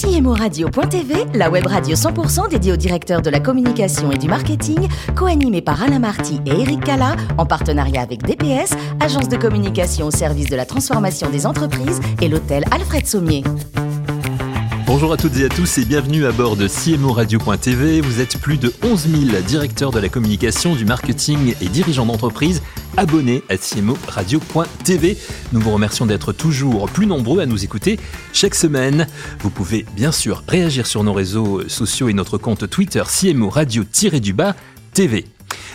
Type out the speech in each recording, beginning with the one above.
CMORadio.tv, la web radio 100% dédiée aux directeurs de la communication et du marketing, co-animée par Alain Marty et Eric Cala, en partenariat avec DPS, agence de communication au service de la transformation des entreprises, et l'hôtel Alfred Sommier. Bonjour à toutes et à tous et bienvenue à bord de CMO Radio.tv. Vous êtes plus de 11 000 directeurs de la communication, du marketing et dirigeants d'entreprise abonnés à CMO Radio.tv. Nous vous remercions d'être toujours plus nombreux à nous écouter chaque semaine. Vous pouvez bien sûr réagir sur nos réseaux sociaux et notre compte Twitter CMO Radio-du-bas TV.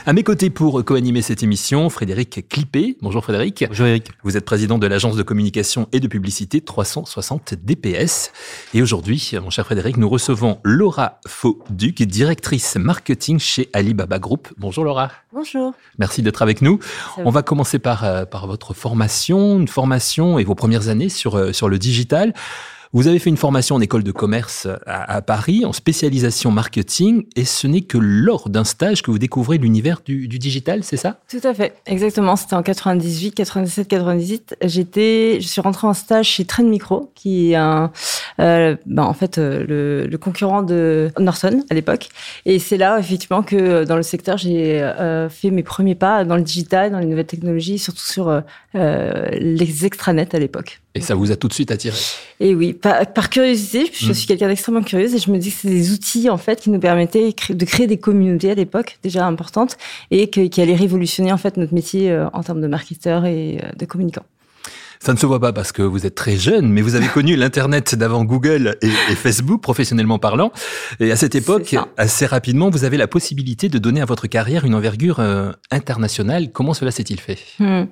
À mes côtés pour co-animer cette émission, Frédéric Clippé. Bonjour Frédéric. Bonjour Eric. Vous êtes président de l'agence de communication et de publicité 360 DPS. Et aujourd'hui, mon cher Frédéric, nous recevons Laura Fauduc, directrice marketing chez Alibaba Group. Bonjour Laura. Bonjour. Merci d'être avec nous. On va commencer par, euh, par votre formation, une formation et vos premières années sur, euh, sur le digital. Vous avez fait une formation en école de commerce à, Paris, en spécialisation marketing, et ce n'est que lors d'un stage que vous découvrez l'univers du, digital, c'est ça? Tout à fait, exactement. C'était en 98, 97, 98. J'étais, je suis rentrée en stage chez Trend Micro, qui est un, euh, ben, en fait euh, le, concurrent de Norton à l'époque. Et c'est là effectivement que dans le secteur j'ai euh, fait mes premiers pas dans le digital, dans les nouvelles technologies, surtout sur les extranets à l'époque. Et ça vous a tout de suite attiré Et oui, par, curiosité, je hmm. suis quelqu'un d'extrêmement curieuse et je me dis que c'est des outils en fait qui nous permettaient de créer des communautés à l'époque déjà importantes et qui allaient révolutionner en fait notre métier euh, en termes de marketeurs et euh, de communicants. Ça ne se voit pas parce que vous êtes très jeune, mais vous avez connu l'Internet d'avant Google et, Facebook, professionnellement parlant. Et à cette époque, assez rapidement, vous avez la possibilité de donner à votre carrière une envergure euh, internationale. Comment cela s'est-il fait? Hmm.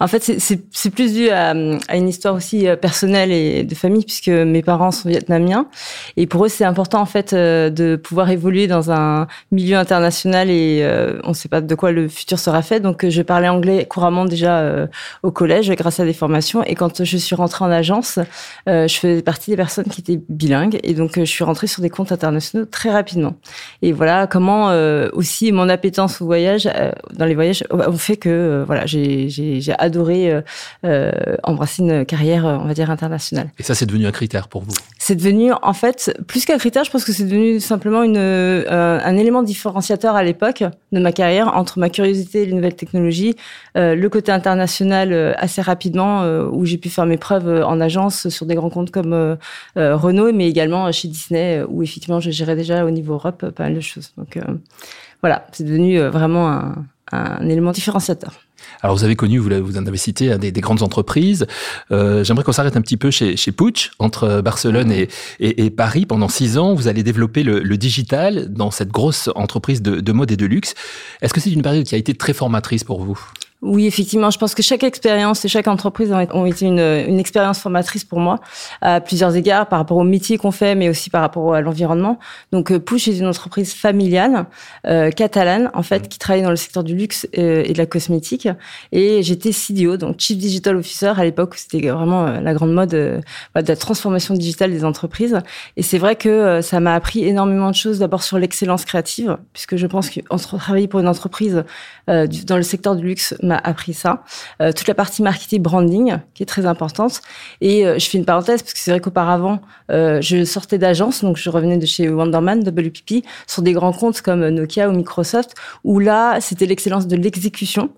En fait, c'est plus dû à, à, une histoire aussi euh, personnelle et de famille, puisque mes parents sont vietnamiens. Et pour eux, c'est important en fait euh, de pouvoir évoluer dans un milieu international et on ne sait pas de quoi le futur sera fait. Donc, je parlais anglais couramment déjà au collège grâce à des formations et quand je suis rentrée en agence, euh, je faisais partie des personnes qui étaient bilingues. Et donc, euh, je suis rentrée sur des comptes internationaux très rapidement. Et voilà comment euh, aussi mon appétence au voyage, dans les voyages, ont fait que voilà, j'ai adoré embrasser une carrière, on va dire, internationale. Et ça, c'est devenu un critère pour vous? C'est devenu, en fait, plus qu'un critère, je pense que c'est devenu simplement une, un élément différenciateur à l'époque de ma carrière entre ma curiosité et les nouvelles technologies, le côté international assez rapidement où j'ai pu faire mes preuves euh, en agence sur des grands comptes comme euh, euh, Renault, mais également chez Disney, où effectivement je gérais déjà au niveau Europe pas mal de choses. Donc voilà, c'est devenu vraiment un, élément différenciateur. Alors vous avez connu, vous, vous en avez cité, des, grandes entreprises. J'aimerais qu'on s'arrête un petit peu chez, chez Puch, entre Barcelone et, et, Paris. Pendant six ans, vous allez développer le, digital dans cette grosse entreprise de, de mode et de luxe. Est-ce que c'est une période qui a été très formatrice pour vous? Oui, effectivement, je pense que chaque expérience et chaque entreprise ont été une, une expérience formatrice pour moi à plusieurs égards par rapport au métier qu'on fait, mais aussi par rapport à l'environnement. Donc, euh, Push est une entreprise familiale euh, catalane en fait qui travaille dans le secteur du luxe euh, et de la cosmétique. Et j'étais CDO, donc Chief Digital Officer à l'époque où c'était vraiment euh, la grande mode de la transformation digitale des entreprises. Et c'est vrai que ça m'a appris énormément de choses. D'abord sur l'excellence créative, puisque je pense qu'on travailler pour une entreprise dans le secteur du luxe appris ça. Euh, toute la partie marketing branding qui est très importante. Et euh, je fais une parenthèse parce que c'est vrai qu'auparavant, euh, je sortais d'agence, donc je revenais de chez Wonderman, WPP, sur des grands comptes comme Nokia ou Microsoft, où là, c'était l'excellence de l'exécution,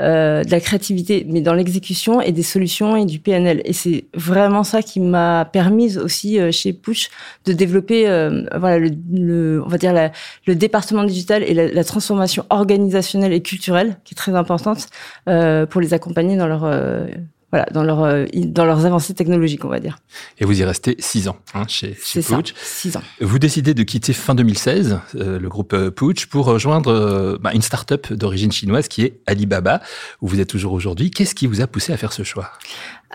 de la créativité, mais dans l'exécution et des solutions et du PNL. Et c'est vraiment ça qui m'a permis aussi chez Push de développer, voilà, le, on va dire le département digital et la, la transformation organisationnelle et culturelle qui est très importante euh, pour les accompagner dans leur euh, voilà, dans, leur, euh, dans leurs avancées technologiques, on va dire. Et vous y restez six ans hein, chez, chez Pooch. six ans. Vous décidez de quitter fin 2016 le groupe Pooch pour rejoindre bah, une start-up d'origine chinoise qui est Alibaba, où vous êtes toujours aujourd'hui. Qu'est-ce qui vous a poussé à faire ce choix?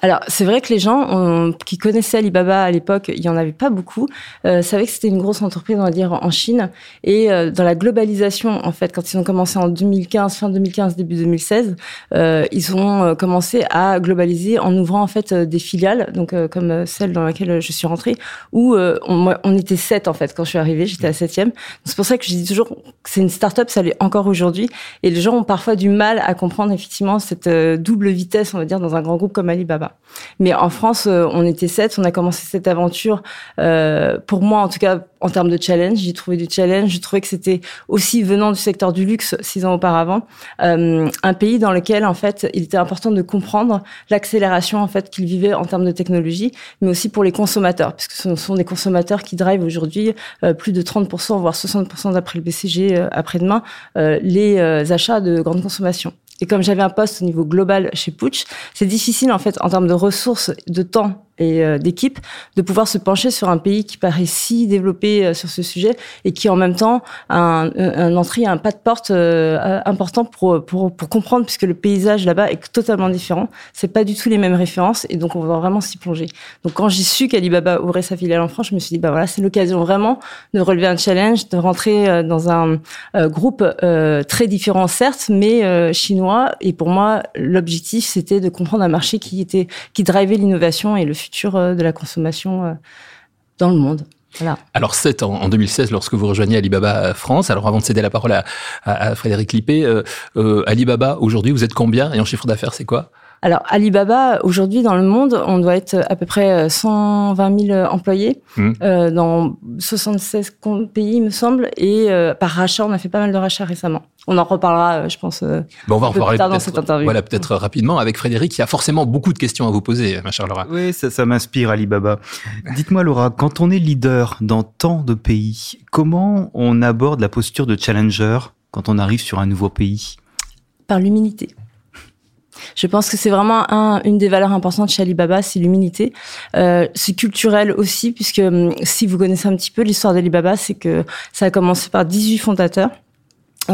Alors, c'est vrai que les gens qui connaissaient Alibaba à l'époque, il y en avait pas beaucoup, euh, savaient que c'était une grosse entreprise, on va dire, en Chine. Et euh, dans la globalisation, en fait, quand ils ont commencé en 2015, fin 2015, début 2016, euh, ils ont euh, commencé à globaliser en ouvrant en fait des filiales, donc comme celle dans laquelle je suis rentrée, où on, on, était sept en fait quand je suis arrivée, j'étais à septième. C'est pour ça que je dis toujours que c'est une start-up, ça l'est encore aujourd'hui. Et les gens ont parfois du mal à comprendre effectivement cette double vitesse, on va dire, dans un grand groupe comme Alibaba. Mais en France, euh, on était sept, on a commencé cette aventure. Euh, pour moi, en tout cas, en termes de challenge, j'ai trouvé du challenge. Je trouvais que c'était aussi venant du secteur du luxe six ans auparavant, euh, un pays dans lequel en fait, il était important de comprendre l'accélération en fait qu'il vivait en termes de technologie, mais aussi pour les consommateurs, puisque ce sont des consommateurs qui drivent aujourd'hui plus de 30%, voire 60% d'après le BCG après-demain, les achats de grande consommation. Et comme j'avais un poste au niveau global chez Putsch, c'est difficile en fait en termes de ressources, de temps et euh, d'équipe de pouvoir se pencher sur un pays qui paraît si développé euh, sur ce sujet et qui en même temps a un, un entrée, un pas de porte euh, important pour, pour, pour comprendre puisque le paysage là-bas est totalement différent. C'est pas du tout les mêmes références et donc on va vraiment s'y plonger. Donc quand j'ai su qu'Alibaba ouvrait sa filiale en France, je me suis dit bah voilà c'est l'occasion vraiment de relever un challenge, de rentrer dans un groupe très différent certes mais chinois et pour moi l'objectif c'était de comprendre un marché qui était qui drivait l'innovation et le futur euh, de la consommation euh, dans le monde. Alors, c'est en, 2016, lorsque vous rejoignez Alibaba France. Alors, avant de céder la parole à, Frédéric Lippé, euh, Alibaba, aujourd'hui, vous êtes combien? Et en chiffre d'affaires, c'est quoi? Alors, Alibaba, aujourd'hui, dans le monde, on doit être à peu près 120 000 employés mmh. dans 76 pays, il me semble. Et par rachat, on a fait pas mal de rachats récemment on en reparlera, euh, je pense, euh, bon, on va en plus tard dans cette interview. Voilà, peut-être rapidement avec Frédéric, qui a forcément beaucoup de questions à vous poser, ma chère Laura. Oui, ça, ça m'inspire, Alibaba. Dites-moi, Laura, quand on est leader dans tant de pays, comment on aborde la posture de challenger quand on arrive sur un nouveau pays? Par l'humilité. Je pense que c'est vraiment un, une des valeurs importantes chez Alibaba, c'est l'humilité. Euh, c'est culturel aussi, puisque hum, si vous connaissez un petit peu l'histoire d'Alibaba, c'est que ça a commencé par 18 fondateurs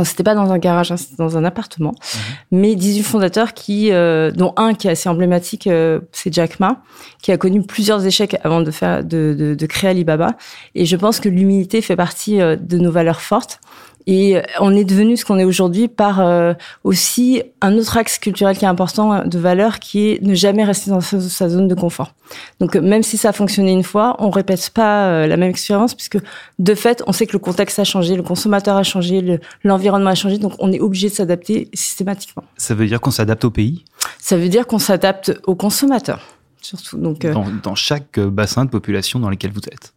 c'était pas dans un garage, hein, c'était dans un appartement. Mhm. Mais 18 fondateurs qui, euh, dont un qui est assez emblématique, euh, c'est Jack Ma, qui a connu plusieurs échecs avant de faire, de, de, de créer Alibaba. Et je pense que l'humilité fait partie euh, de nos valeurs fortes. Et on est devenu ce qu'on est aujourd'hui par euh, aussi un autre axe culturel qui est important de valeur, qui est ne jamais rester dans sa, zone de confort. Donc même si ça a fonctionné une fois, on répète pas euh, la même expérience puisque de fait, on sait que le contexte a changé, le consommateur a changé, l'environnement a changé, donc on est obligé de s'adapter systématiquement. Ça veut dire qu'on s'adapte au pays? Ça veut dire qu'on s'adapte aux consommateurs surtout. Donc euh, dans, dans chaque bassin de population dans lequel vous êtes?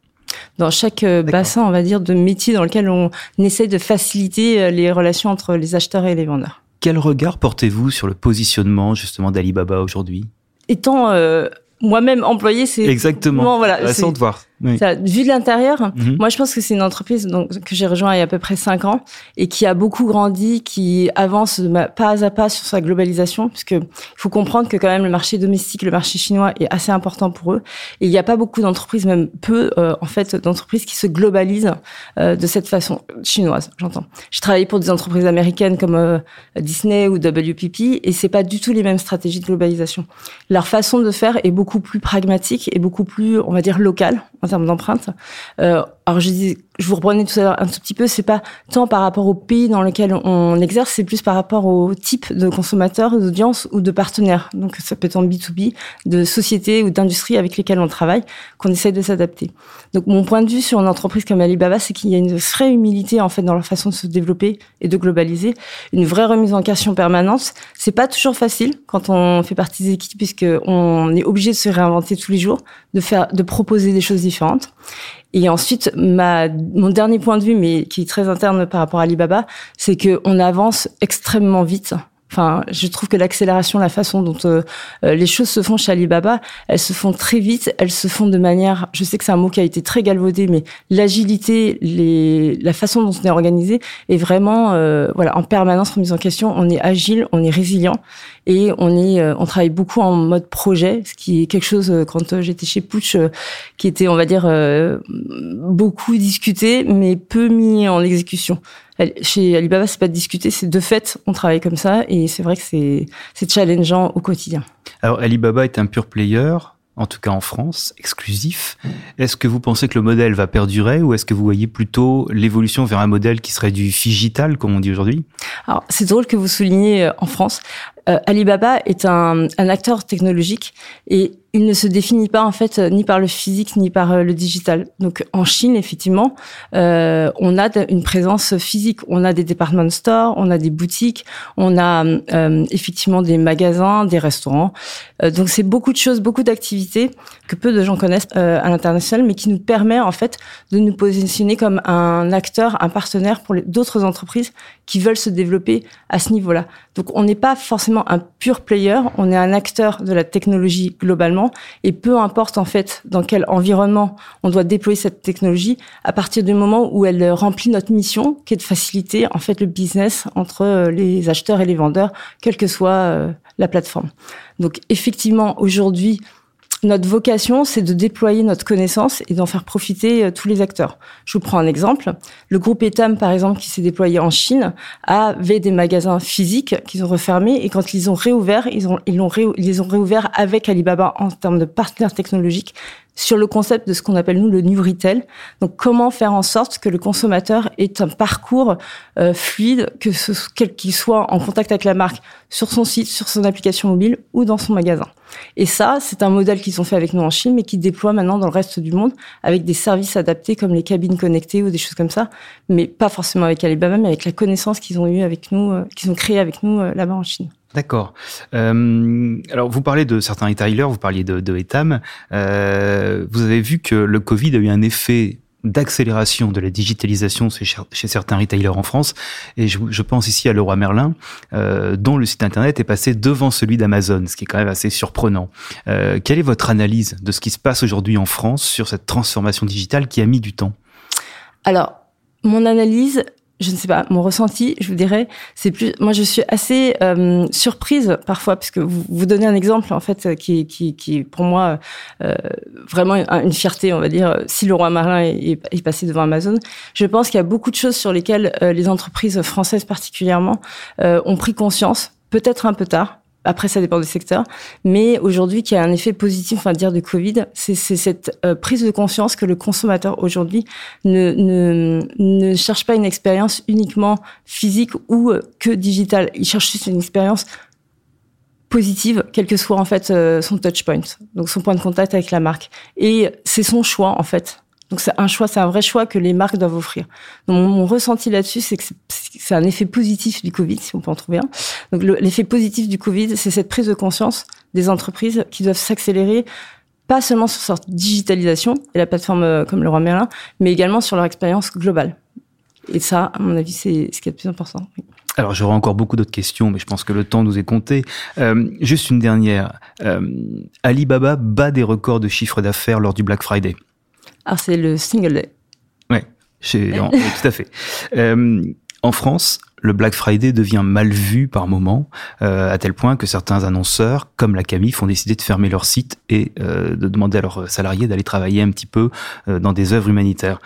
Dans chaque euh, bassin, on va dire, de métier dans lequel on essaie de faciliter euh, les relations entre les acheteurs et les vendeurs. Quel regard portez-vous sur le positionnement justement d'Alibaba aujourd'hui? Étant euh, moi-même employé, c'est exactement. Voilà, de voir. Vu de l'intérieur, mhm. moi je pense que c'est une entreprise donc, que j'ai rejoint il y a à peu près cinq ans et qui a beaucoup grandi, qui avance pas à pas sur sa globalisation, puisque il faut comprendre que quand même le marché domestique, le marché chinois est assez important pour eux. Et il n'y a pas beaucoup d'entreprises, même peu euh, en fait, d'entreprises qui se globalisent euh, de cette façon chinoise. J'entends. J'ai travaillé pour des entreprises américaines comme euh, Disney ou WPP et c'est pas du tout les mêmes stratégies de globalisation. Leur façon de faire est beaucoup plus pragmatique et beaucoup plus, on va dire, locale en termes d'empreinte. Euh, alors je vous reprenais tout à l'heure un tout petit peu, c'est pas tant par rapport au pays dans lequel on exerce, c'est plus par rapport au type de consommateurs, d'audience ou de partenaires. Donc ça peut être en B2B, de sociétés ou d'industries avec lesquelles on travaille, qu'on essaye de s'adapter. Donc mon point de vue sur une entreprise comme Alibaba, c'est qu'il y a une vraie humilité en fait dans leur façon de se développer et de globaliser, une vraie remise en question permanente. C'est pas toujours facile quand on fait partie des équipes puisque on est obligé de se réinventer tous les jours, de faire, de proposer des choses différentes. Et ensuite, mon dernier point de vue, mais qui est très interne par rapport à Alibaba, c'est qu'on avance extrêmement vite. Enfin, je trouve que l'accélération, la façon dont euh, euh, les choses se font chez Alibaba, elles se font très vite, elles se font de manière, je sais que c'est un mot qui a été très galvaudé, mais l'agilité, la façon dont on est organisé est vraiment, euh, voilà, en permanence remise en question. On est agile, on est résilient et on est, on travaille beaucoup en mode projet, ce qui est quelque chose quand j'étais chez Putsch, qui était, on va dire, beaucoup discuté, mais peu mis en exécution chez Alibaba, c'est pas de discuter, c'est de fait, on travaille comme ça et c'est vrai que c'est challengeant au quotidien. Alors Alibaba est un pur player, en tout cas en France, exclusif. Est-ce que vous pensez que le modèle va perdurer ou est-ce que vous voyez plutôt l'évolution vers un modèle qui serait du digital, comme on dit aujourd'hui? Alors, c'est drôle que vous souligniez euh, en France. Alibaba est un, un acteur technologique et il ne se définit pas en fait ni par le physique ni par le digital. Donc en Chine, effectivement, euh, on a une présence physique. On a des department stores, on a des boutiques, on a euh, effectivement des magasins, des restaurants. Euh, donc c'est beaucoup de choses, beaucoup d'activités que peu de gens connaissent euh, à l'international, mais qui nous permet en fait de nous positionner comme un acteur, un partenaire pour d'autres entreprises qui veulent se développer à ce niveau-là. Donc on n'est pas forcément un pur player, on est un acteur de la technologie globalement, et peu importe en fait dans quel environnement on doit déployer cette technologie, à partir du moment où elle remplit notre mission, qui est de faciliter en fait le business entre euh, les acheteurs et les vendeurs, quelle que soit euh, la plateforme. Donc effectivement aujourd'hui notre vocation, c'est de déployer notre connaissance et d'en faire profiter euh, tous les acteurs. Je vous prends un exemple. Le groupe Etam, par exemple, qui s'est déployé en Chine, avait des magasins physiques qu'ils ont refermés et quand ils ont réouvert, ils ont, ils, ont ils les ont réouverts avec Alibaba en termes de partenaires technologiques sur le concept de ce qu'on appelle nous le new retail. Donc comment faire en sorte que le consommateur ait un parcours euh, fluide, que ce quel qu'il soit en contact avec la marque sur son site, sur son application mobile ou dans son magasin? Et ça, c'est un modèle qu'ils ont fait avec nous en Chine, mais qui déploie maintenant dans le reste du monde avec des services adaptés comme les cabines connectées ou des choses comme ça, mais pas forcément avec Alibaba, mais avec la connaissance qu'ils ont eu avec nous, euh, qu'ils ont créé avec nous euh, là-bas en Chine. D'accord. Euh, alors, vous parlez de certains retailers, vous parliez de, de Etam. Vous avez vu que le Covid a eu un effet d'accélération de la digitalisation chez, certains retailers en France. Et je, pense ici à Leroy Merlin, euh, dont le site internet est passé devant celui d'Amazon, ce qui est quand même assez surprenant. Euh, quelle est votre analyse de ce qui se passe aujourd'hui en France sur cette transformation digitale qui a mis du temps? Alors, mon analyse, je ne sais pas, mon ressenti, je vous dirais, c'est plus. Moi, je suis assez euh, surprise parfois, puisque vous vous donnez un exemple en fait qui, qui, qui pour moi euh, vraiment une fierté, on va dire. Si le roi Marin est, est passé devant Amazon, je pense qu'il y a beaucoup de choses sur lesquelles euh, les entreprises françaises particulièrement euh, ont pris conscience, peut-être un peu tard, après, ça dépend des secteurs. Mais aujourd'hui, qui a un effet positif, va dire, du Covid, c'est cette euh, prise de conscience que le consommateur aujourd'hui ne, ne, ne cherche pas une expérience uniquement physique ou euh, que digitale. Il cherche juste une expérience positive, quel que soit en fait euh, son touch point, donc son point de contact avec la marque. Et c'est son choix en fait. Donc c'est un choix, c'est un vrai choix que les marques doivent offrir. Donc mon, ressenti là-dessus, c'est que c'est un effet positif du Covid, si on peut en trouver un. Donc l'effet positif du Covid, c'est cette prise de conscience des entreprises qui doivent s'accélérer, pas seulement sur leur digitalisation et la plateforme euh, comme le Roi Merlin, mais également sur leur expérience globale. Et ça, à mon avis, c'est ce qui est le plus important. Alors j'aurai encore beaucoup d'autres questions, mais je pense que le temps nous est compté. Euh, juste une dernière. Euh, Alibaba bat des records de chiffre d'affaires lors du Black Friday. Alors, c'est le single day. Ouais, tout à fait. Euh, en France, le Black Friday devient mal vu par moment, euh, à tel point que certains annonceurs, comme la Camif, ont décidé de fermer leur site et euh, de demander à leurs salariés d'aller travailler un petit peu dans des œuvres humanitaires.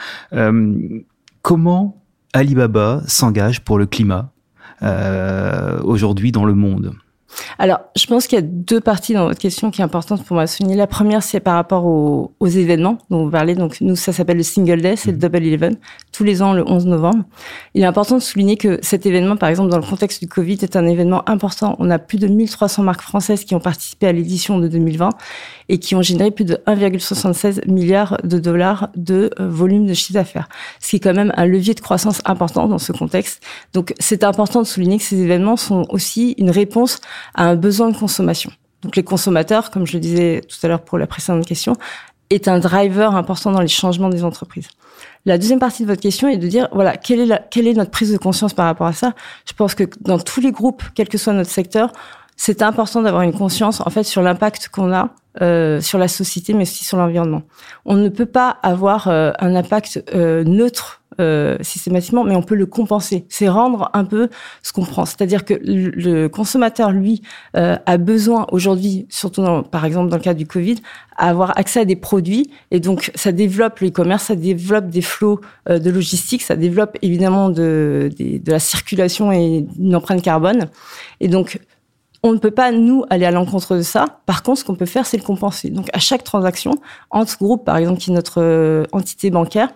Comment Alibaba s'engage pour le climat aujourd'hui dans le monde? Alors, je pense qu'il y a deux parties dans votre question qui est importante pour moi à souligner. La première, c'est par rapport aux, aux, événements dont vous parlez. Donc, nous, ça s'appelle le Single Day, c'est le mhm. Double Eleven, tous les ans le 11 novembre. Il est important de souligner que cet événement, par exemple, dans le contexte du Covid, est un événement important. On a plus de 1300 marques françaises qui ont participé à l'édition de 2020 et qui ont généré plus de 1,76 milliard de dollars de euh, volume de chiffre d'affaires. Ce qui est quand même un levier de croissance important dans ce contexte. Donc, c'est important de souligner que ces événements sont aussi une réponse à un besoin de consommation. Donc les consommateurs, comme je le disais tout à l'heure pour la précédente question, est un driver important dans les changements des entreprises. La deuxième partie de votre question est de dire, voilà, quelle est, la, quelle est notre prise de conscience par rapport à ça? Je pense que dans tous les groupes, quel que soit notre secteur, c'est important d'avoir une conscience en fait sur l'impact qu'on a euh, sur la société, mais aussi sur l'environnement. On ne peut pas avoir euh, un impact euh, neutre euh, systématiquement, mais on peut le compenser. C'est rendre un peu ce qu'on prend. C'est-à-dire que le, consommateur, lui, euh, a besoin aujourd'hui, surtout dans, par exemple dans le cas du Covid, à avoir accès à des produits. Et donc, ça développe le commerce ça développe des flots euh, de logistique, ça développe évidemment de, de, de la circulation et une empreinte carbone. Et donc, on ne peut pas, nous, aller à l'encontre de ça. Par contre, ce qu'on peut faire, c'est le compenser. Donc, à chaque transaction, entre groupe, par exemple, qui est notre entité bancaire,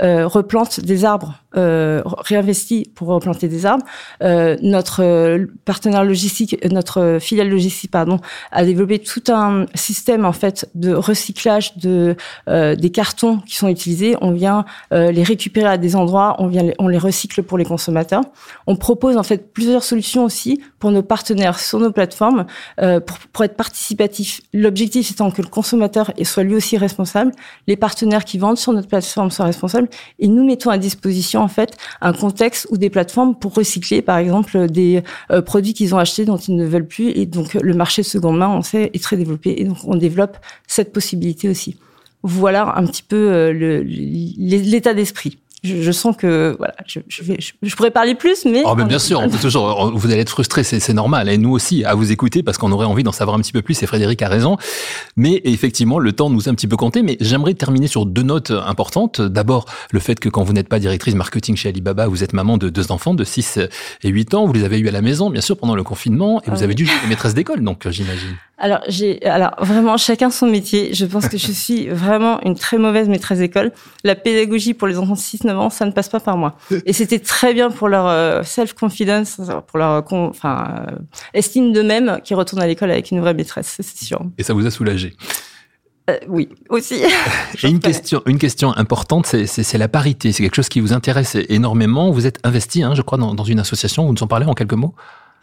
replante des arbres, réinvestit pour replanter des arbres. notre partenaire logistique, notre filiale logistique, pardon, a développé tout un système en fait de recyclage de des cartons qui sont utilisés. On vient les récupérer à des endroits, on vient, on les recycle pour les consommateurs. On propose en fait plusieurs solutions aussi pour nos partenaires sur nos plateformes euh, pour, pour, être participatif. L'objectif étant que le consommateur soit lui aussi responsable, les partenaires qui vendent sur notre plateforme soient responsables et nous mettons à disposition en fait un contexte ou des plateformes pour recycler par exemple des euh, produits qu'ils ont achetés dont ils ne veulent plus et donc le marché de seconde main on sait est très développé et donc on développe cette possibilité aussi. Voilà un petit peu euh, l'état d'esprit je, je, sens que voilà, je, je, vais, je, pourrais parler plus, mais. Oh, mais bien sûr, on peut toujours. Vous allez être frustré, c'est normal, et nous aussi à vous écouter parce qu'on aurait envie d'en savoir un petit peu plus. Et Frédéric a raison, mais effectivement, le temps nous a un petit peu compté. Mais j'aimerais terminer sur deux notes importantes. D'abord, le fait que quand vous n'êtes pas directrice marketing chez Alibaba, vous êtes maman de deux enfants de 6 et 8 ans. Vous les avez eu à la maison, bien sûr, pendant le confinement, et vous ah avez dû jouer maîtresse d'école, donc j'imagine. Alors j'ai alors vraiment chacun son métier. Je pense que je suis vraiment une très mauvaise maîtresse d'école. La pédagogie pour les enfants de 6-9 ans, ça ne passe pas par moi. Et c'était très bien pour leur euh, self-confidence, pour leur enfin euh, estime d'eux-mêmes qui retournent à l'école avec une vraie maîtresse, c'est sûr. Et ça vous a soulagé? Euh, oui, aussi. Et une question, une question importante, c'est la parité. C'est quelque chose qui vous intéresse énormément. Vous êtes investi, hein, je crois, dans, dans une association. Vous nous en parlez en quelques mots?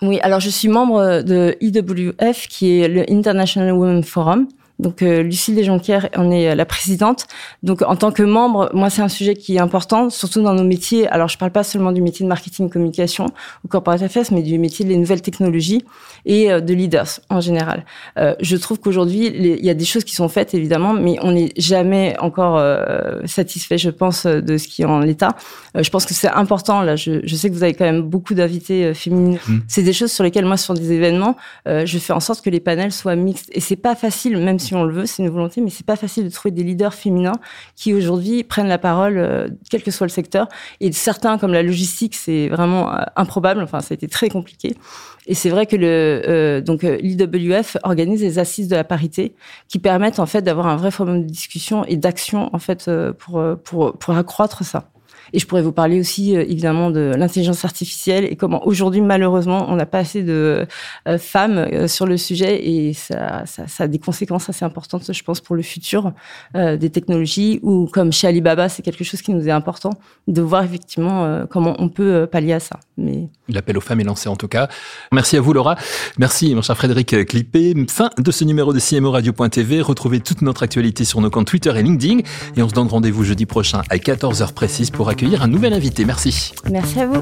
Oui, alors je suis membre de IWF, qui est le International Women Forum. Donc euh, Lucille Desjonquières en est la présidente. Donc en tant que membre, moi c'est un sujet qui est important, surtout dans nos métiers. Alors je parle pas seulement du métier de marketing communication ou corporate affairs, mais du métier des nouvelles technologies et euh, de leaders en général. Euh, je trouve qu'aujourd'hui il y a des choses qui sont faites évidemment, mais on n'est jamais encore euh, satisfait, je pense, de ce qui est en l'état. Euh, je pense que c'est important. Là, je, je, sais que vous avez quand même beaucoup d'invités féminines. Mmh. C'est des choses sur lesquelles moi sur des événements, je fais en sorte que les panels soient mixtes et c'est pas facile, même si on le veut, c'est une volonté, mais c'est pas facile de trouver des leaders féminins qui aujourd'hui prennent la parole, euh, quel que soit le secteur. Et certains, comme la logistique, c'est vraiment euh, improbable. Enfin, ça a été très compliqué. Et c'est vrai que le euh, donc l'IWF organise des assises de la parité qui permettent en fait d'avoir un vrai forum de discussion et d'action en fait pour pour pour accroître ça. Et je pourrais vous parler aussi, euh, évidemment, de l'intelligence artificielle et comment aujourd'hui, malheureusement, on n'a pas assez de euh, femmes euh, sur le sujet et ça, ça, ça, a des conséquences assez importantes, je pense, pour le futur des technologies ou comme chez Alibaba, c'est quelque chose qui nous est important de voir effectivement comment on peut pallier à ça. Mais... L'appel aux femmes est lancé en tout cas. Merci à vous Laura. Merci mon cher Frédéric Clippé. Fin de ce numéro de CMO Radio.tv. Retrouvez toute notre actualité sur nos comptes Twitter et LinkedIn. Et on se donne rendez-vous jeudi prochain à 14h précise pour accueillir un nouvel invité. Merci. Merci à vous.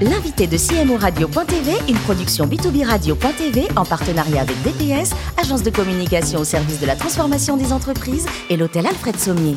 L'invité de CMO Radio.tv, une production B2B Radio.tv en partenariat avec DPS, agence de communication au service de la transformation des entreprises et l'hôtel Alfred Sommier.